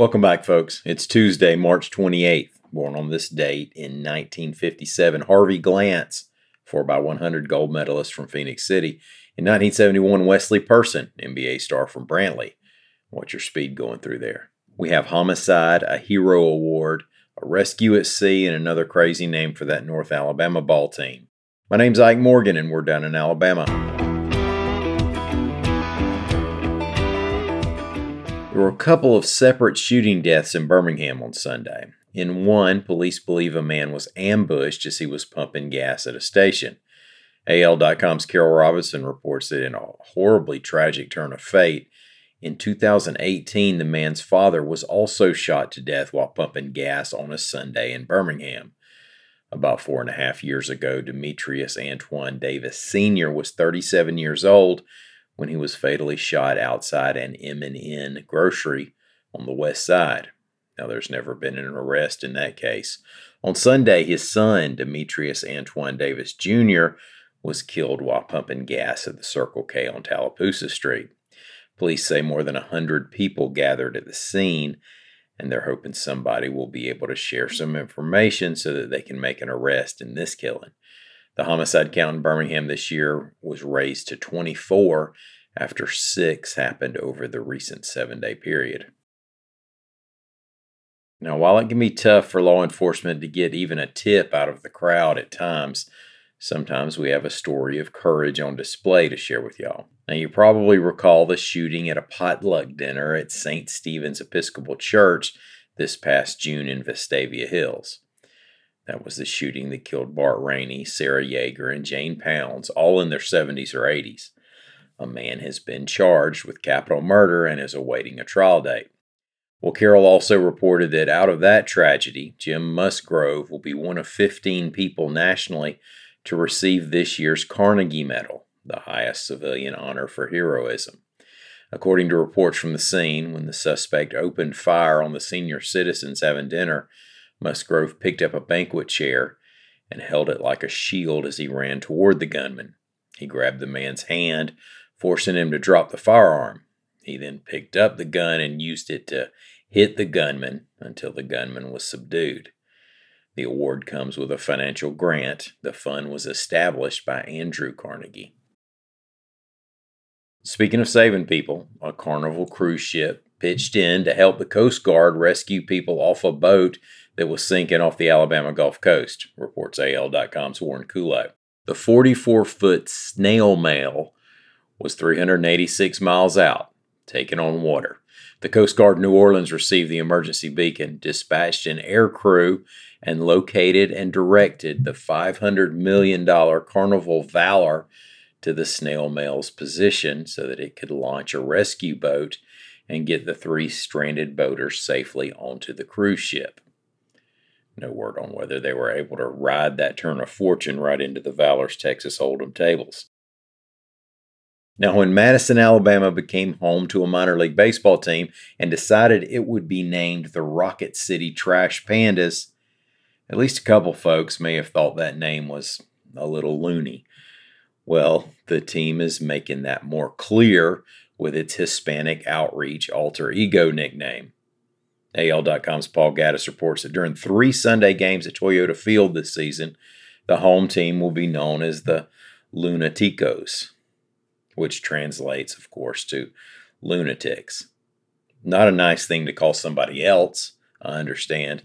Welcome back, folks. It's Tuesday, March 28th. Born on this date in 1957, Harvey Glance, 4x100 gold medalist from Phenix City. In 1971, Wesley Person, NBA star from Brantley. What's your speed going through there? We have Homicide, a Hero Award, a Rescue at Sea, and another crazy name for that North Alabama ball team. My name's Ike Morgan, and we're down in Alabama. There were a couple of separate shooting deaths in Birmingham on Sunday. In one, police believe a man was ambushed as he was pumping gas at a station. AL.com's Carol Robinson reports that in a horribly tragic turn of fate, in 2018, the man's father was also shot to death while pumping gas on a Sunday in Birmingham. About four and a half years ago, Demetrius Antoine Davis Sr. was 37 years old when he was fatally shot outside an M&N grocery on the west side. Now, there's never been an arrest in that case. On Sunday, his son, Demetrius Antoine Davis Jr., was killed while pumping gas at the Circle K on Tallapoosa Street. Police say more than a 100 people gathered at the scene, and they're hoping somebody will be able to share some information so that they can make an arrest in this killing. The homicide count in Birmingham this year was raised to 24 after six happened over the recent seven day period. Now, while it can be tough for law enforcement to get even a tip out of the crowd at times, sometimes we have a story of courage on display to share with y'all. Now, you probably recall the shooting at a potluck dinner at St. Stephen's Episcopal Church this past June in Vestavia Hills. That was the shooting that killed Bart Rainey, Sarah Yeager, and Jane Pounds, all in their 70s or 80s. A man has been charged with capital murder and is awaiting a trial date. Well, Carol also reported that out of that tragedy, Jim Musgrove will be one of 15 people nationally to receive this year's Carnegie Medal, the highest civilian honor for heroism. According to reports from the scene, when the suspect opened fire on the senior citizens having dinner, Musgrove picked up a banquet chair and held it like a shield as he ran toward the gunman. He grabbed the man's hand, forcing him to drop the firearm. He then picked up the gun and used it to hit the gunman until the gunman was subdued. The award comes with a financial grant. The fund was established by Andrew Carnegie. Speaking of saving people, a Carnival cruise ship pitched in to help the Coast Guard rescue people off a boat that was sinking off the Alabama Gulf Coast, reports AL.com's Warren Kulo. The 44 foot snail mail was 386 miles out, taken on water. The Coast Guard New Orleans received the emergency beacon, dispatched an air crew, and located and directed the $500 million Carnival Valor to the snail mail's position so that it could launch a rescue boat and get the three stranded boaters safely onto the cruise ship. No word on whether they were able to ride that turn of fortune right into the Valor's Texas Hold'em tables. Now, when Madison, Alabama became home to a minor league baseball team and decided it would be named the Rocket City Trash Pandas, at least a couple folks may have thought that name was a little loony. Well, the team is making that more clear with its Hispanic outreach alter ego nickname. AL.com's Paul Gattis reports that during three Sunday games at Toyota Field this season, the home team will be known as the Lunaticos, which translates, of course, to lunatics. Not a nice thing to call somebody else, I understand,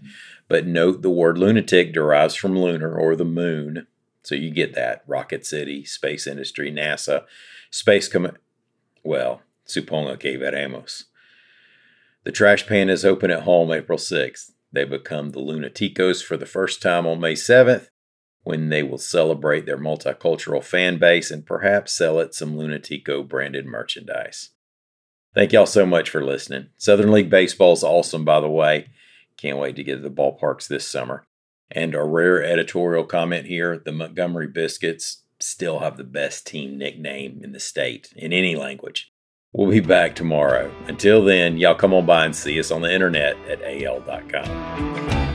but note the word lunatic derives from lunar or the moon. So you get that. Rocket City, space industry, NASA, space com- well, supongo que veremos. The Trash Pandas open at home April 6th. They become the Lunaticos for the first time on May 7th, when they will celebrate their multicultural fan base and perhaps sell it some Lunatico branded merchandise. Thank y'all so much for listening. Southern League Baseball is awesome, by the way. Can't wait to get to the ballparks this summer. And a rare editorial comment here the Montgomery Biscuits still have the best team nickname in the state in any language. We'll be back tomorrow. Until then, y'all come on by and see us on the internet at al.com.